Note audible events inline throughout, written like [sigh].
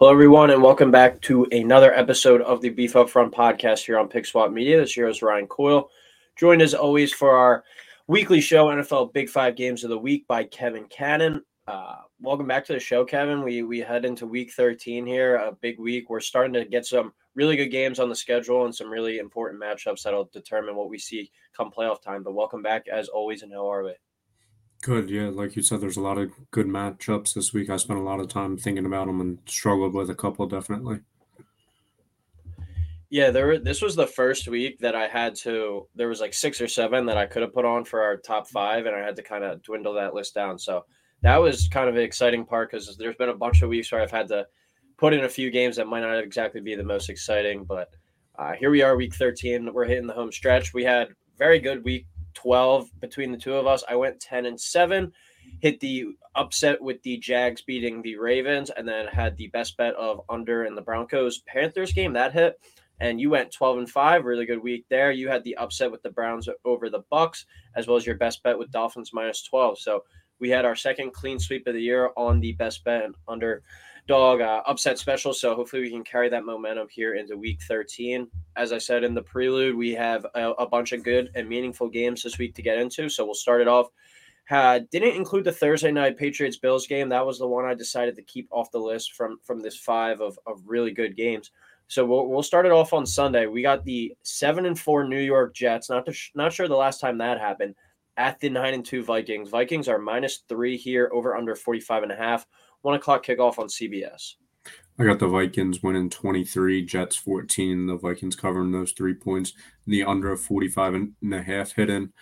Hello, everyone, and welcome back to another episode of the Beef Up Front podcast here on Pick Swap Media. This year is Ryan Coyle, joined as always for our weekly show, NFL Big Five Games of the Week by Kevin Cannon. Uh, welcome back to the show, Kevin. We we head into Week 13 here, a big week. We're starting to get some really good games on the schedule and some really important matchups that'll determine what we see come playoff time. But welcome back as always, and how are we? Good, yeah. Like you said, there's a lot of good matchups this week. I spent a lot of time thinking about them and struggled with a couple, definitely. Yeah, there. Were, this was the first week that I had to. There was like six or seven that I could have put on for our top five, and I had to kind of dwindle that list down. So that was kind of an exciting part because there's been a bunch of weeks where I've had to put in a few games that might not exactly be the most exciting. But uh, here we are, week 13. We're hitting the home stretch. We had very good week 12 between the two of us. I went 10 and 7, hit the upset with the Jags beating the Ravens, and then had the best bet of under in the Broncos Panthers game. That hit. And you went 12 and 5, really good week there. You had the upset with the Browns over the Bucks, as well as your best bet with Dolphins minus 12. So we had our second clean sweep of the year on the best bet under dog uh, upset special. So hopefully we can carry that momentum here into week 13. As I said in the prelude, we have a, a bunch of good and meaningful games this week to get into. So we'll start it off. Uh, didn't include the Thursday night Patriots Bills game. That was the one I decided to keep off the list from from this five of, of really good games. So we'll, we'll start it off on Sunday. We got the seven and four New York Jets. Not to, sh- not sure the last time that happened at the nine and two Vikings. Vikings are minus three here over under 45 and a half one o'clock kickoff on CBS. I got the Vikings winning 23, Jets 14. The Vikings covering those three points. The under of 45 and a half hidden.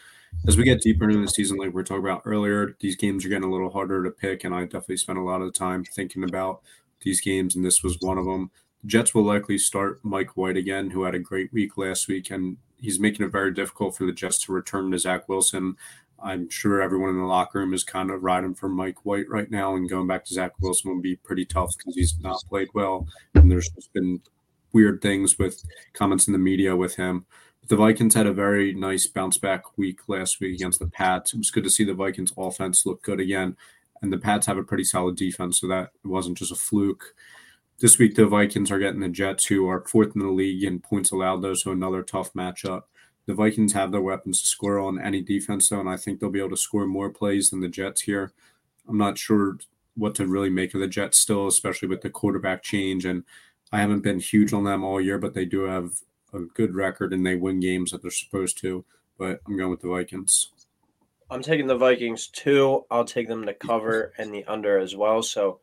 As we get deeper into the season, like we are talking about earlier, these games are getting a little harder to pick. And I definitely spent a lot of time thinking about these games, and this was one of them. The Jets will likely start Mike White again, who had a great week last week, and he's making it very difficult for the Jets to return to Zach Wilson. I'm sure everyone in the locker room is kind of riding for Mike White right now, and going back to Zach Wilson will be pretty tough because he's not played well, and there's just been weird things with comments in the media with him. But the Vikings had a very nice bounce back week last week against the Pats. It was good to see the Vikings offense look good again, and the Pats have a pretty solid defense, so that wasn't just a fluke. This week, the Vikings are getting the Jets, who are fourth in the league in points allowed, though, so another tough matchup. The Vikings have their weapons to score on any defense, though, and I think they'll be able to score more plays than the Jets here. I'm not sure what to really make of the Jets still, especially with the quarterback change. And I haven't been huge on them all year, but they do have a good record and they win games that they're supposed to. But I'm going with the Vikings. I'm taking the Vikings too. I'll take them to cover and the under as well. So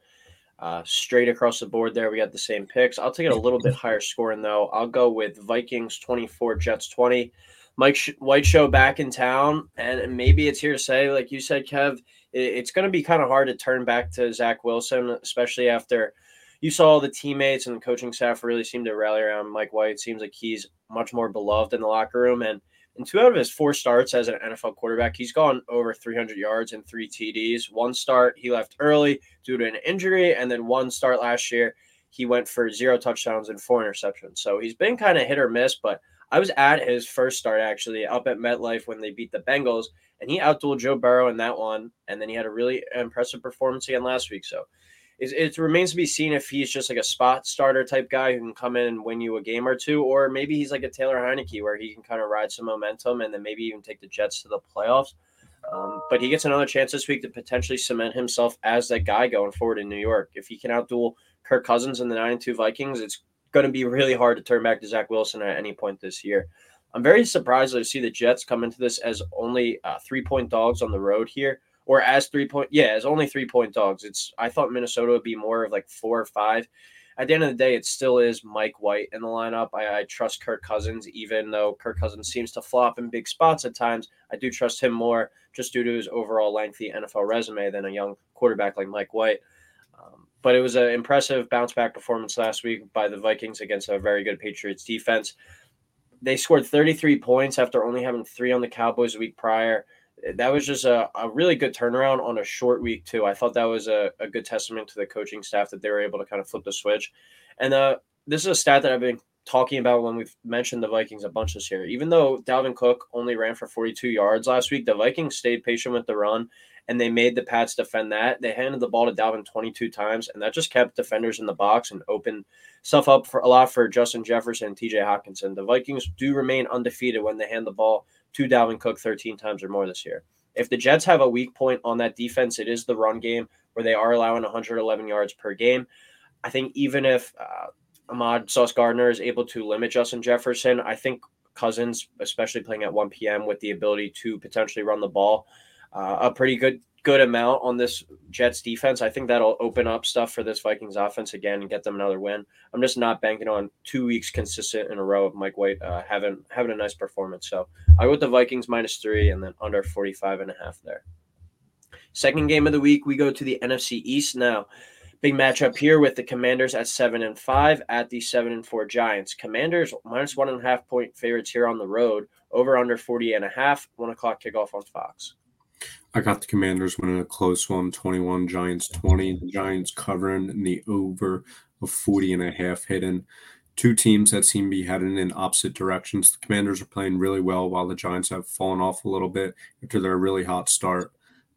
uh, straight across the board there, we got the same picks. I'll take it a little bit higher scoring though. I'll go with Vikings 24, Jets 20. Mike White Show back in town, and maybe it's here to say, like you said, Kev, it's going to be kind of hard to turn back to Zach Wilson, especially after you saw the teammates and the coaching staff really seem to rally around Mike White. It seems like he's much more beloved in the locker room, and in two out of his four starts as an NFL quarterback, he's gone over 300 yards and three TDs. One start, he left early due to an injury, and then one start last year, he went for zero touchdowns and four interceptions. So he's been kind of hit or miss, but I was at his first start actually up at MetLife when they beat the Bengals, and he outdueled Joe Burrow in that one. And then he had a really impressive performance again last week. So it, it, remains to be seen if he's just like a spot starter type guy who can come in and win you a game or two, or maybe he's like a Taylor Heinicke where he can kind of ride some momentum and then maybe even take the Jets to the playoffs. Um, but he gets another chance this week to potentially cement himself as that guy going forward in New York. If he can outduel Kirk Cousins and the 9 2 Vikings, it's going to be really hard to turn back to Zach Wilson at any point this year. I'm very surprised to see the Jets come into this as only uh, three point dogs on the road here, or as three point, yeah, as only three point dogs. It's I thought Minnesota would be more of like four or five. At the end of the day, it still is Mike White in the lineup. I, I trust Kirk Cousins, even though Kirk Cousins seems to flop in big spots at times. I do trust him more just due to his overall lengthy NFL resume than a young quarterback like Mike White. Um, but it was an impressive bounce back performance last week by the Vikings against a very good Patriots defense. They scored 33 points after only having three on the Cowboys a week prior. That was just a, a really good turnaround on a short week, too. I thought that was a, a good testament to the coaching staff that they were able to kind of flip the switch. And uh, this is a stat that I've been talking about when we've mentioned the Vikings a bunch this year. Even though Dalvin Cook only ran for 42 yards last week, the Vikings stayed patient with the run and they made the Pats defend that. They handed the ball to Dalvin 22 times, and that just kept defenders in the box and opened stuff up for a lot for Justin Jefferson and TJ Hockenson. The Vikings do remain undefeated when they hand the ball to Dalvin Cook 13 times or more this year. If the Jets have a weak point on that defense, it is the run game where they are allowing 111 yards per game. I think even if uh, Ahmad Sauce Gardner is able to limit Justin Jefferson, I think Cousins, especially playing at 1 p.m. with the ability to potentially run the ball uh, a pretty good good amount on this Jets defense. I think that'll open up stuff for this Vikings offense again and get them another win. I'm just not banking on two weeks consistent in a row of Mike White uh, having having a nice performance. So I go with the Vikings minus three and then under 45 and a half there. Second game of the week, we go to the NFC East now. Big matchup here with the Commanders at seven and five at the seven and four Giants. Commanders minus one and a half point favorites here on the road, over under 40 and a half, one o'clock kickoff on Fox. I got the Commanders winning a close one, 21 Giants 20. The Giants covering in the over of 40 and a half hidden. Two teams that seem to be heading in opposite directions. The Commanders are playing really well while the Giants have fallen off a little bit after their really hot start.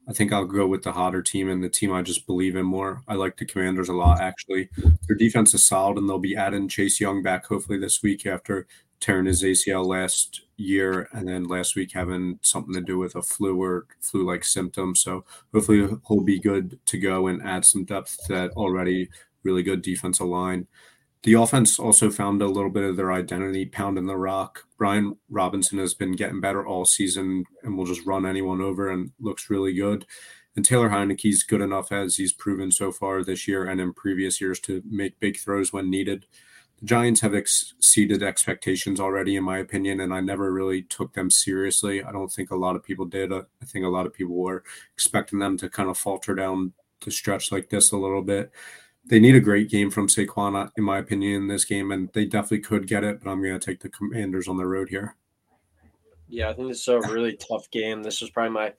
I think I'll go with the hotter team and the team I just believe in more. I like the Commanders a lot, actually. Their defense is solid, and they'll be adding Chase Young back hopefully this week after tearing his ACL last year and then last week having something to do with a flu or flu like symptom. So hopefully he'll be good to go and add some depth to that already really good defensive line. The offense also found a little bit of their identity pounding the rock. Brian Robinson has been getting better all season and will just run anyone over and looks really good. And Taylor Heinicke's good enough as he's proven so far this year and in previous years to make big throws when needed. The Giants have exceeded expectations already, in my opinion, and I never really took them seriously. I don't think a lot of people did. I think a lot of people were expecting them to kind of falter down the stretch like this a little bit they need a great game from Saquon, uh, in my opinion, in this game, and they definitely could get it. But I'm going to take the Commanders on the road here. Yeah, I think this is a really tough game. This is probably my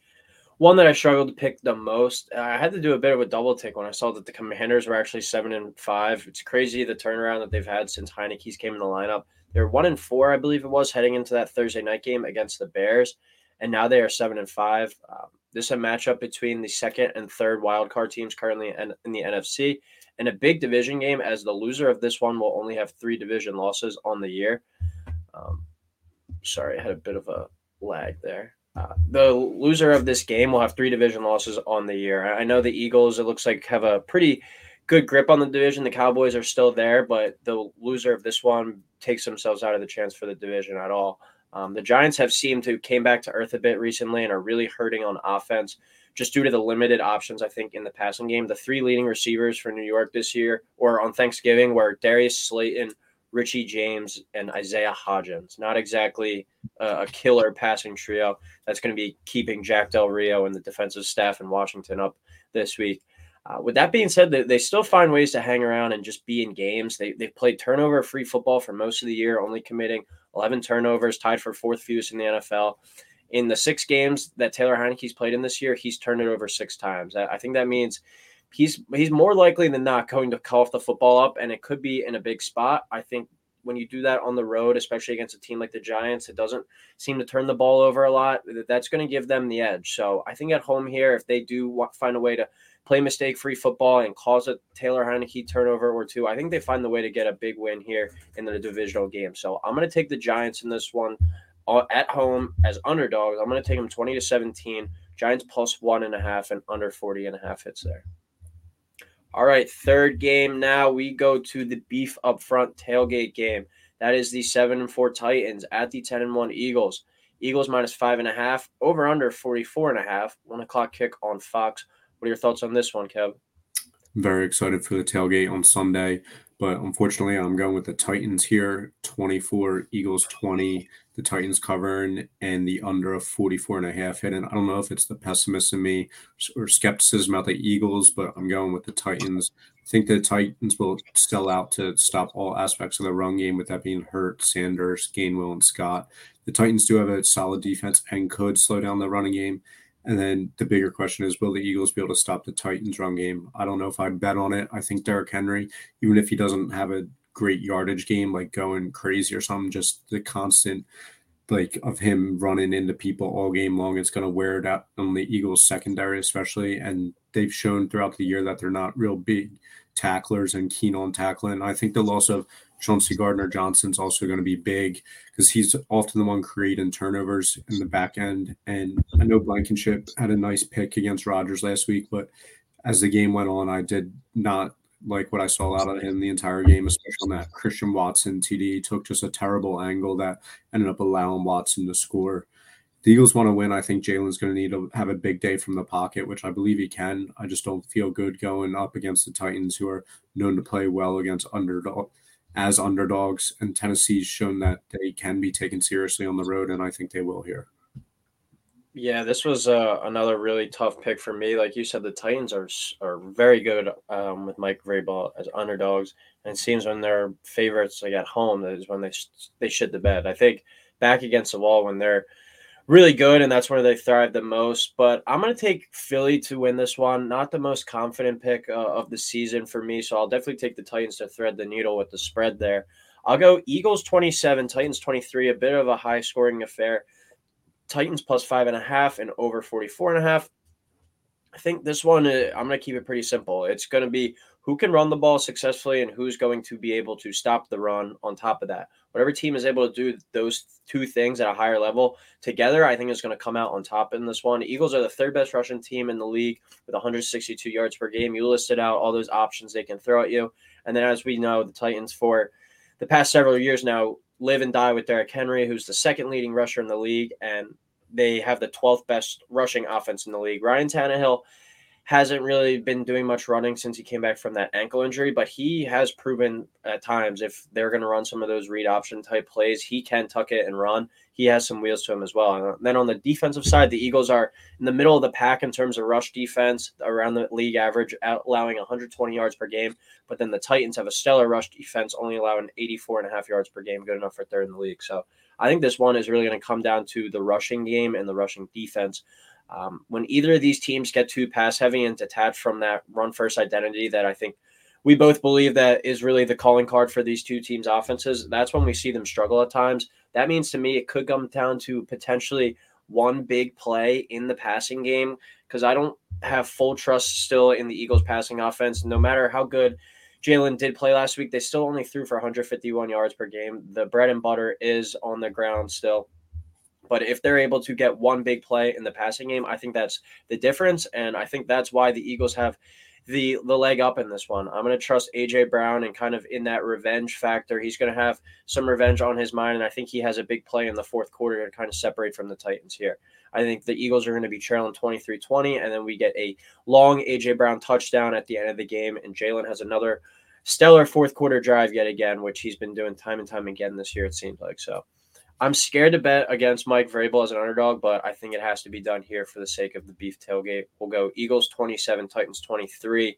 one that I struggled to pick the most. I had to do a bit of a double take when I saw that the Commanders were actually seven and five. It's crazy the turnaround that they've had since Heinicke's came in the lineup. They're one and four, I believe it was, heading into that Thursday night game against the Bears, and now they are seven and five. Um, this is a matchup between the second and third wild card teams currently in, in the NFC and a big division game, as the loser of this one will only have three division losses on the year. Um, sorry, I had a bit of a lag there. The loser of this game will have three division losses on the year. I know the Eagles, it looks like, have a pretty good grip on the division. The Cowboys are still there, but the loser of this one takes themselves out of the chance for the division at all. Um, the Giants have seemed to came back to earth a bit recently and are really hurting on offense just due to the limited options, I think, in the passing game. The three leading receivers for New York this year or on Thanksgiving were Darius Slayton, Richie James, and Isaiah Hodgins. Not exactly a, a killer passing trio that's going to be keeping Jack Del Rio and the defensive staff in Washington up this week. Uh, with that being said, they, they still find ways to hang around and just be in games. They, they've played turnover free football for most of the year, only committing 11 turnovers, tied for fourth fewest in the NFL in the six games that Taylor Heinicke's played in this year, he's turned it over six times. I, think that means he's he's more likely than not going to cough the football up, and it could be in a big spot. I think when you do that on the road, especially against a team like the Giants, it doesn't seem to turn the ball over a lot. That's going to give them the edge. So I think at home here, if they do find a way to play mistake free football and cause a Taylor Heinicke turnover or two, I think they find the way to get a big win here in the divisional game. So I'm going to take the Giants in this one uh, at home as underdogs. I'm going to take them 20 to 17. Giants plus one and a half and under 40 and a half hits there. All right, third game now. We go to the beef up front tailgate game. That is the seven and four Titans at the 10 and one Eagles. Eagles minus five and a half, over under 44 and a half, one o'clock kick on Fox. What are your thoughts on this one, Kev? very excited for the tailgate on Sunday. But unfortunately, I'm going with the Titans here 24, Eagles 20, the Titans covering, and the under of 44 and a half hit. And I don't know if it's the pessimist in me or skepticism about the Eagles, but I'm going with the Titans. I think the Titans will sell out to stop all aspects of the run game, with that being Hurt, Sanders, Gainwell, and Scott. The Titans do have a solid defense and could slow down the running game. And then the bigger question is, will the Eagles be able to stop the Titans' run game? I don't know if I'd bet on it. I think Derrick Henry, even if he doesn't have a great yardage game, like going crazy or something, just the constant like of him running into people all game long. It's going to wear it out on the Eagles secondary, especially. And they've shown throughout the year that they're not real big tacklers and keen on tackling. I think the loss of Chauncey Gardner Johnson's also going to be big because he's often the one creating turnovers in the back end. And I know Blankenship had a nice pick against Rodgers last week, but as the game went on, I did not like what I saw out of him the entire game, especially on that Christian Watson TD. Took just a terrible angle that ended up allowing Watson to score. The Eagles want to win. I think Jalen's going to need to have a big day from the pocket, which I believe he can. I just don't feel good going up against the Titans, who are known to play well against underdog as underdogs. And Tennessee's shown that they can be taken seriously on the road, and I think they will here. Yeah, this was uh, another really tough pick for me. Like you said, the Titans are are very good um, with Mike Vrabel as underdogs, and it seems when they're favorites like at home that is when they they shit the bed. I think back against the wall when they're really good, and that's where they thrive the most. But I'm going to take Philly to win this one. Not the most confident pick uh, of the season for me, so I'll definitely take the Titans to thread the needle with the spread there. I'll go Eagles 27, Titans 23, a bit of a high scoring affair. Titans plus five and a half and over 44 and a half. I think this one, uh, I'm going to keep it pretty simple. It's going to be who can run the ball successfully and who's going to be able to stop the run on top of that. Whatever team is able to do those two things at a higher level together, I think is going to come out on top in this one. Eagles are the third best rushing team in the league with 162 yards per game. You listed out all those options they can throw at you. And then, as we know, the Titans for the past several years now live and die with Derrick Henry, who's the second leading rusher in the league, and they have the 12th best rushing offense in the league. Ryan Tannehill hasn't really been doing much running since he came back from that ankle injury, but he has proven at times if they're going to run some of those read option type plays, he can tuck it and run. He has some wheels to him as well. And then on the defensive side, the Eagles are in the middle of the pack in terms of rush defense, around the league average, allowing 120 yards per game. But then the Titans have a stellar rush defense, only allowing 84 and a half yards per game, good enough for third in the league. So I think this one is really going to come down to the rushing game and the rushing defense. Um, when either of these teams get too pass heavy and detached from that run first identity that I think we both believe that is really the calling card for these two teams' offenses, that's when we see them struggle at times. That means to me it could come down to potentially one big play in the passing game because I don't have full trust still in the Eagles' passing offense. No matter how good Jalen did play last week, they still only threw for 151 yards per game. The bread and butter is on the ground still. But if they're able to get one big play in the passing game, I think that's the difference. And I think that's why the Eagles have the the leg up in this one. I'm going to trust AJ Brown and kind of in that revenge factor. He's going to have some revenge on his mind, and I think he has a big play in the fourth quarter to kind of separate from the Titans here. I think the Eagles are going to be trailing 23-20, and then we get a long AJ Brown touchdown at the end of the game, and Jalen has another stellar fourth quarter drive yet again, which he's been doing time and time again this year. It seems like so. I'm scared to bet against Mike Vrabel as an underdog, but I think it has to be done here for the sake of the beef tailgate. We'll go Eagles 27, Titans 23,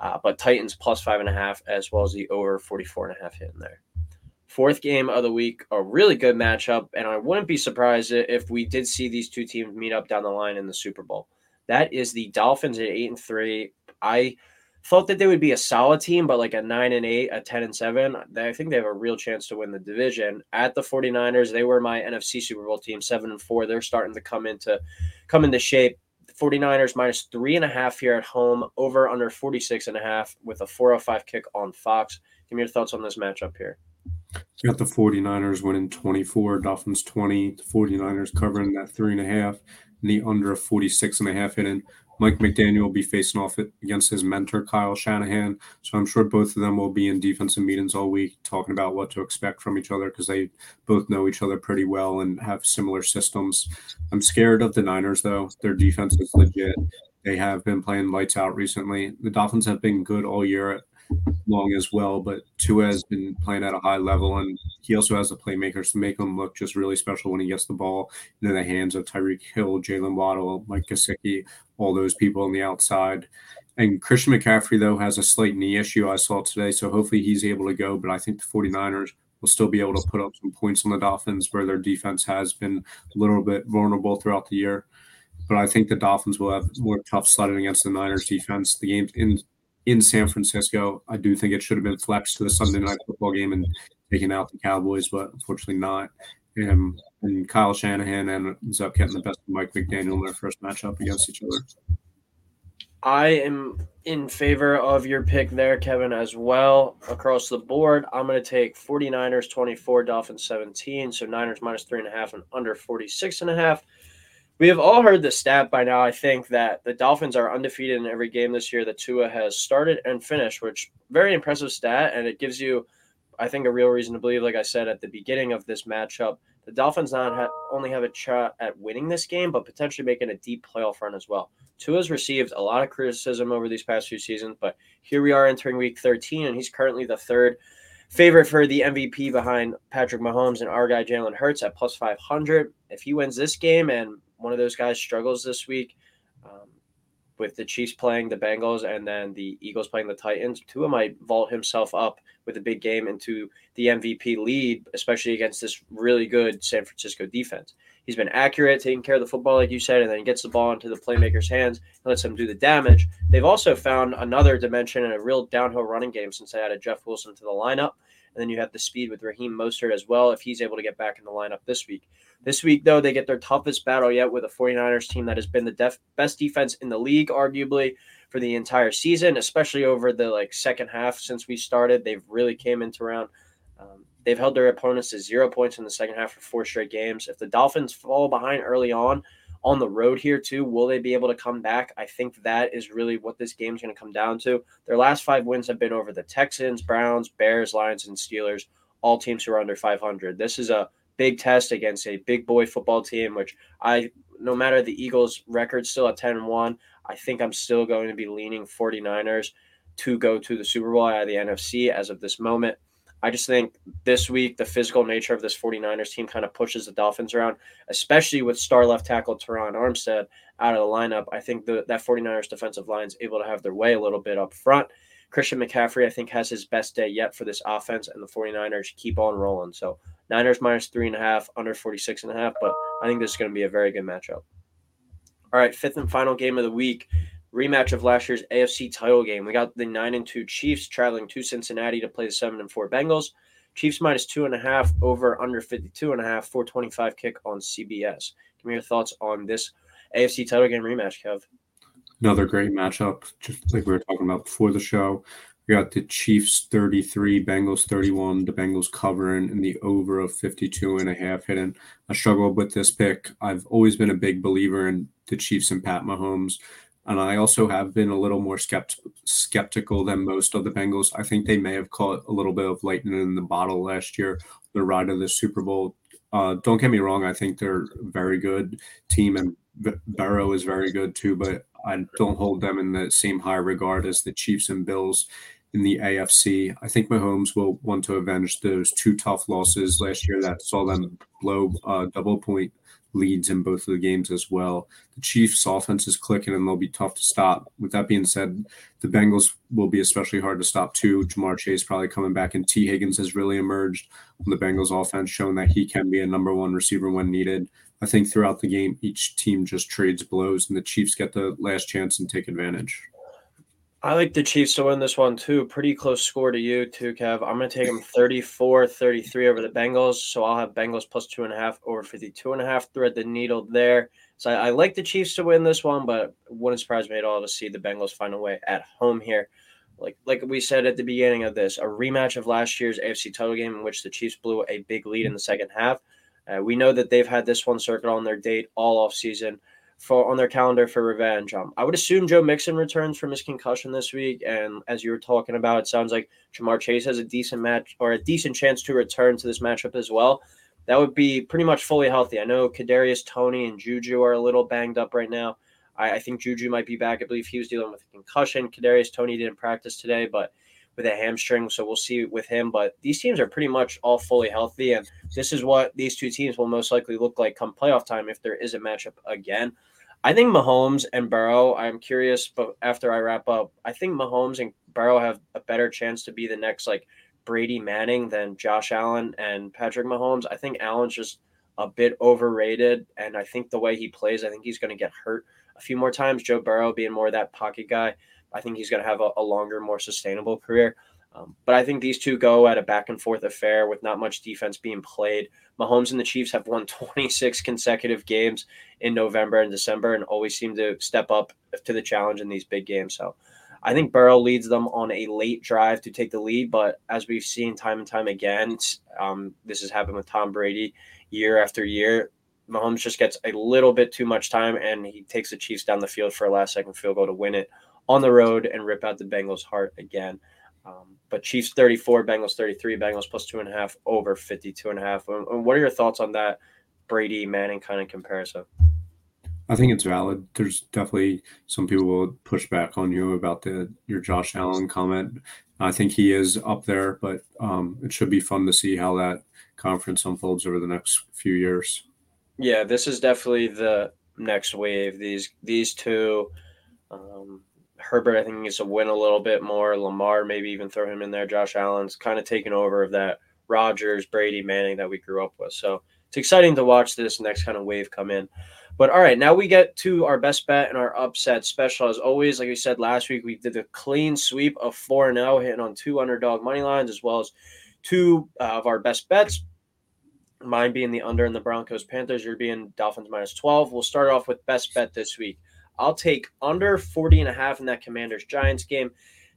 uh, but Titans plus five and a half, as well as the over 44 and a half hit in there. Fourth game of the week, a really good matchup, and I wouldn't be surprised if we did see these two teams meet up down the line in the Super Bowl. That is the Dolphins at eight and three. I thought that they would be a solid team, but like a nine and eight, a 10 and seven, I think they have a real chance to win the division. At the 49ers, they were my NFC Super Bowl team, seven and four. They're starting to come into come into shape. 49ers minus three and a half here at home, over under 46 and a half with a 405 kick on Fox. Give me your thoughts on this matchup here. got the 49ers winning 24, Dolphins 20, the 49ers covering that three and a half, and the under 46 and a half hitting. Mike McDaniel will be facing off against his mentor, Kyle Shanahan. So I'm sure both of them will be in defensive meetings all week talking about what to expect from each other because they both know each other pretty well and have similar systems. I'm scared of the Niners, though. Their defense is legit. They have been playing lights out recently. The Dolphins have been good all year long as well. But Tua has been playing at a high level, and he also has the playmakers to make him look just really special when he gets the ball in the hands of Tyreek Hill, Jaylen Waddle, Mike Gesicki, all those people on the outside. And Christian McCaffrey, though, has a slight knee issue I saw today. So hopefully he's able to go. But I think the 49ers will still be able to put up some points on the Dolphins where their defense has been a little bit vulnerable throughout the year. But I think the Dolphins will have more tough sledding against the Niners defense. The game in in San Francisco. I do think it should have been flexed to the Sunday night football game and taken out the Cowboys, but unfortunately not. and, and Kyle Shanahan ends up getting the best of Mike McDaniel in their first matchup against each other. I am in favor of your pick there, Kevin, as well. Across the board, I'm going to take 49ers 24, Dolphins 17. So Niners minus three and a half and under 46 and a half. We have all heard the stat by now. I think that the Dolphins are undefeated in every game this year that Tua has started and finished, which very impressive stat, and it gives you, I think, a real reason to believe. Like I said at the beginning of this matchup, the Dolphins not ha- only have a shot at winning this game, but potentially making a deep playoff run as well. Tua's received a lot of criticism over these past few seasons, but here we are entering week 13, and he's currently the third favorite for the MVP behind Patrick Mahomes and our guy Jalen Hurts at plus 500. If he wins this game and one of those guys struggles this week, um, with the Chiefs playing the Bengals and then the Eagles playing the Titans, Tua might vault himself up with a big game into the MVP lead, especially against this really good San Francisco defense. He's been accurate, taking care of the football, like you said, and then he gets the ball into the playmaker's hands and lets them do the damage. They've also found another dimension in a real downhill running game since they added Jeff Wilson to the lineup. And then you have the speed with Raheem Mostert as well, if he's able to get back in the lineup this week. This week, though, they get their toughest battle yet with a 49ers team that has been the def- best defense in the league, arguably, for the entire season, especially over the like second half since we started. They've really came into round. Um, they've held their opponents to zero points in the second half for four straight games. If the Dolphins fall behind early on, on the road here too. Will they be able to come back? I think that is really what this game is going to come down to. Their last five wins have been over the Texans, Browns, Bears, Lions, and Steelers, all teams who are under 500. This is a big test against a big boy football team, which I, no matter the Eagles' record still at 10 and 1, I think I'm still going to be leaning 49ers to go to the Super Bowl out of the NFC as of this moment. I just think this week, the physical nature of this 49ers team kind of pushes the Dolphins around, especially with star left tackle Terron Armstead out of the lineup. I think the, that 49ers defensive line is able to have their way a little bit up front. Christian McCaffrey, I think, has his best day yet for this offense, and the 49ers keep on rolling. So Niners minus three and a half, under 46 and a half, but I think this is going to be a very good matchup. All right, fifth and final game of the week rematch of last year's AFC title game. We got the nine and two Chiefs traveling to Cincinnati to play the seven and four Bengals. Chiefs minus two and a half over under 52 and a half, 425 kick on CBS. Give me your thoughts on this AFC title game rematch, Kev. Another great matchup, just like we were talking about before the show. We got the Chiefs 33, Bengals 31, the Bengals covering and the over of 52 and a half hidden. I struggled with this pick. I've always been a big believer in the Chiefs and Pat Mahomes. And I also have been a little more skept- skeptical than most of the Bengals. I think they may have caught a little bit of lightning in the bottle last year, the ride of the Super Bowl. Uh, don't get me wrong, I think they're a very good team, and Burrow is very good too, but I don't hold them in the same high regard as the Chiefs and Bills in the AFC. I think Mahomes will want to avenge those two tough losses last year that saw them blow uh, double point leads in both of the games as well. The Chiefs' offense is clicking and they'll be tough to stop. With that being said, the Bengals will be especially hard to stop too. Ja'Marr Chase probably coming back, and Tee Higgins has really emerged on the Bengals' offense, showing that he can be a number one receiver when needed. I think throughout the game, each team just trades blows, and the Chiefs get the last chance and take advantage. I like the Chiefs to win this one too. Pretty close score to you too, Kev. I'm going to take them 34 33 over the Bengals. So I'll have Bengals plus two and a half over 52 and a half. Thread the needle there. So I, I like the Chiefs to win this one, but wouldn't surprise me at all to see the Bengals find a way at home here. Like like we said at the beginning of this, a rematch of last year's AFC title game in which the Chiefs blew a big lead in the second half. Uh, we know that they've had this one circuit on their date all off season for on their calendar for revenge. Um, I would assume Joe Mixon returns from his concussion this week, and as you were talking about, it sounds like Ja'Marr Chase has a decent match or a decent chance to return to this matchup as well. That would be pretty much fully healthy. I know Kadarius Toney and Juju are a little banged up right now. I, I think Juju might be back. I believe he was dealing with a concussion. Kadarius Toney didn't practice today, but with a hamstring, so we'll see with him. But these teams are pretty much all fully healthy, and this is what these two teams will most likely look like come playoff time if there is a matchup again. I think Mahomes and Burrow. I'm curious, but after I wrap up, I think Mahomes and Burrow have a better chance to be the next like Brady Manning than Josh Allen and Patrick Mahomes. I think Allen's just a bit overrated, and I think the way he plays, I think he's going to get hurt a few more times. Joe Burrow being more that pocket guy, I think he's going to have a, a longer, more sustainable career. Um, but I think these two go at a back and forth affair with not much defense being played. Mahomes and the Chiefs have won [laughs] 26 consecutive games in November and December and always seem to step up to the challenge in these big games. So I think Burrow leads them on a late drive to take the lead. But as we've seen time and time again, um, this has happened with Tom Brady year after year. Mahomes just gets a little bit too much time and he takes the Chiefs down the field for a last second field goal to win it on the road and rip out the Bengals' heart again. Um, but Chiefs 34, Bengals 33, Bengals plus two and a half over 52 and a half. And what are your thoughts on that Brady Manning kind of comparison? I think it's valid. There's definitely some people will push back on you about the your Josh Allen comment. I think he is up there, but um, it should be fun to see how that conference unfolds over the next few years. Yeah, this is definitely the next wave. These these two, um, Herbert, I think needs to win a little bit more. Lamar, maybe even throw him in there. Josh Allen's kind of taken over of that Rodgers, Brady, Manning that we grew up with. So it's exciting to watch this next kind of wave come in. But all right, now we get to our best bet and our upset special. As always, like we said last week, we did a clean sweep of 4 0, hitting on two underdog money lines as well as two uh, of our best bets. Mine being the under and the Broncos Panthers, you're being Dolphins minus 12. We'll start off with best bet this week. I'll take under 40 and a half in that Commanders Giants game.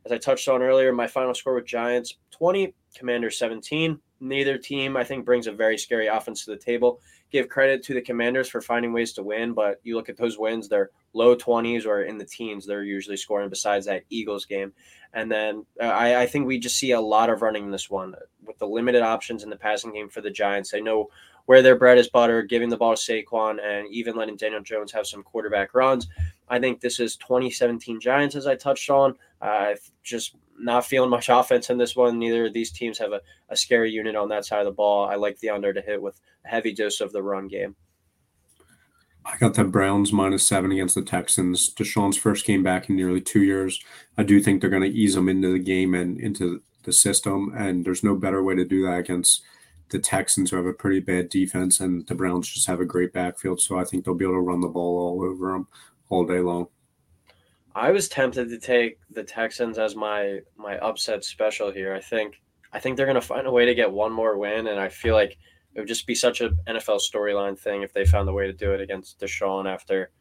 As I touched on earlier, my final score with Giants 20, Commanders 17. Neither team, I think, brings a very scary offense to the table give credit to the Commanders for finding ways to win, but you look at those wins, they're low 20s or in the teens. They're usually scoring besides that Eagles game. And then uh, I, I, think we just see a lot of running in this one with the limited options in the passing game for the Giants. I know where their bread is butter, giving the ball to Saquon and even letting Daniel Jones have some quarterback runs. I think this is 2017 Giants, as I touched on. Uh, just not feeling much [laughs] offense in this one. Neither of these teams have a, a scary unit on that side of the ball. I like the under to hit with a heavy dose of the run game. I got the Browns minus seven against the Texans. Deshaun's first game back in nearly two years. I do think they're going to ease them into the game and into the system. And there's no better way to do that against the Texans, have a pretty bad defense, and the Browns just have a great backfield. So I think they'll be able to run the ball all over them all day long. I was tempted to take the Texans as my my upset special here. I think I think they're going to find a way to get one more win, and I feel like it would just be such an NFL storyline thing if they found a way to do it against Deshaun after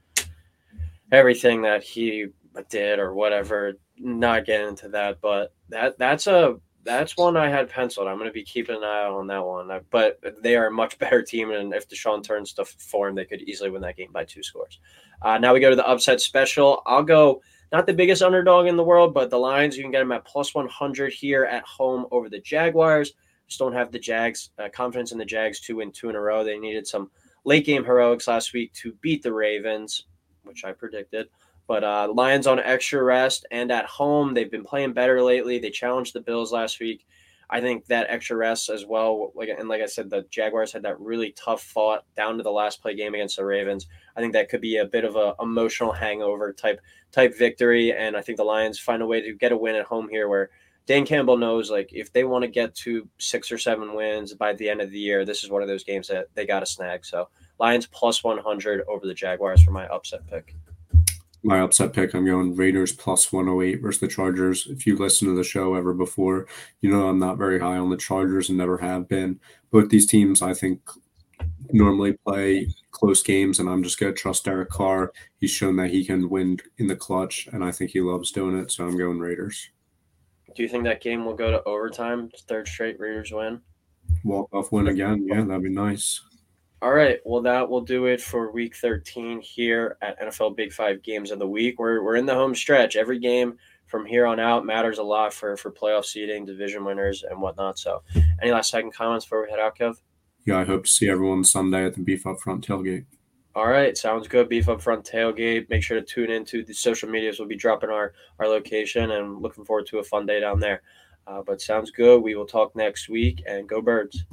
everything that he did or whatever. Not getting into that, but that that's a that's one I had penciled. I'm going to be keeping an eye on that one. But they are a much [laughs] better team, and if Deshaun turns to form, they could easily win that game by two scores. Uh, now we go to the upset special. I'll go not the biggest underdog in the world, but the Lions. You can get them at plus 100 here at home over the Jaguars. Just don't have the Jags uh, confidence in the Jags to win two in a row. They needed some late game heroics last week to beat the Ravens, which I predicted. But uh, Lions on extra rest and at home, they've been playing better lately. They challenged the Bills last week. I think that extra rest as well, like and like I said, the Jaguars had that really tough fought down to the last play game against the Ravens. I think that could be a bit of a emotional hangover type type victory, and I think the Lions find a way to get a win at home here, where Dan Campbell knows like if they want to get to six or seven wins by the end of the year, this is one of those games that they got to snag. So Lions plus one hundred over the Jaguars for my upset pick my upset pick. I'm going Raiders plus 108 versus the Chargers. If you listen to the show ever before, you know I'm not very high on the Chargers and never have been. Both these teams, I think, normally play close games, and I'm just going to trust Derek Carr. He's shown that he can win in the clutch, and I think he loves doing it. So I'm going Raiders. Do you think that game will go to overtime? Third straight Raiders win? Walk off win again. Yeah, that'd be nice. All right. Well, that will do it for week 13 here at NFL Big Five Games of the Week. We're, we're in the home stretch. Every game from here on out matters a lot for, for playoff seeding, division winners, and whatnot. So, any last second comments before we head out, Kev? Yeah, I hope to see everyone Sunday at the Beef Up Front tailgate. All right, sounds good. Beef Up Front tailgate. Make sure to tune into the social medias. We'll be dropping our our location, and looking forward to a fun day down there. Uh, but sounds good. We will talk next week, and go birds.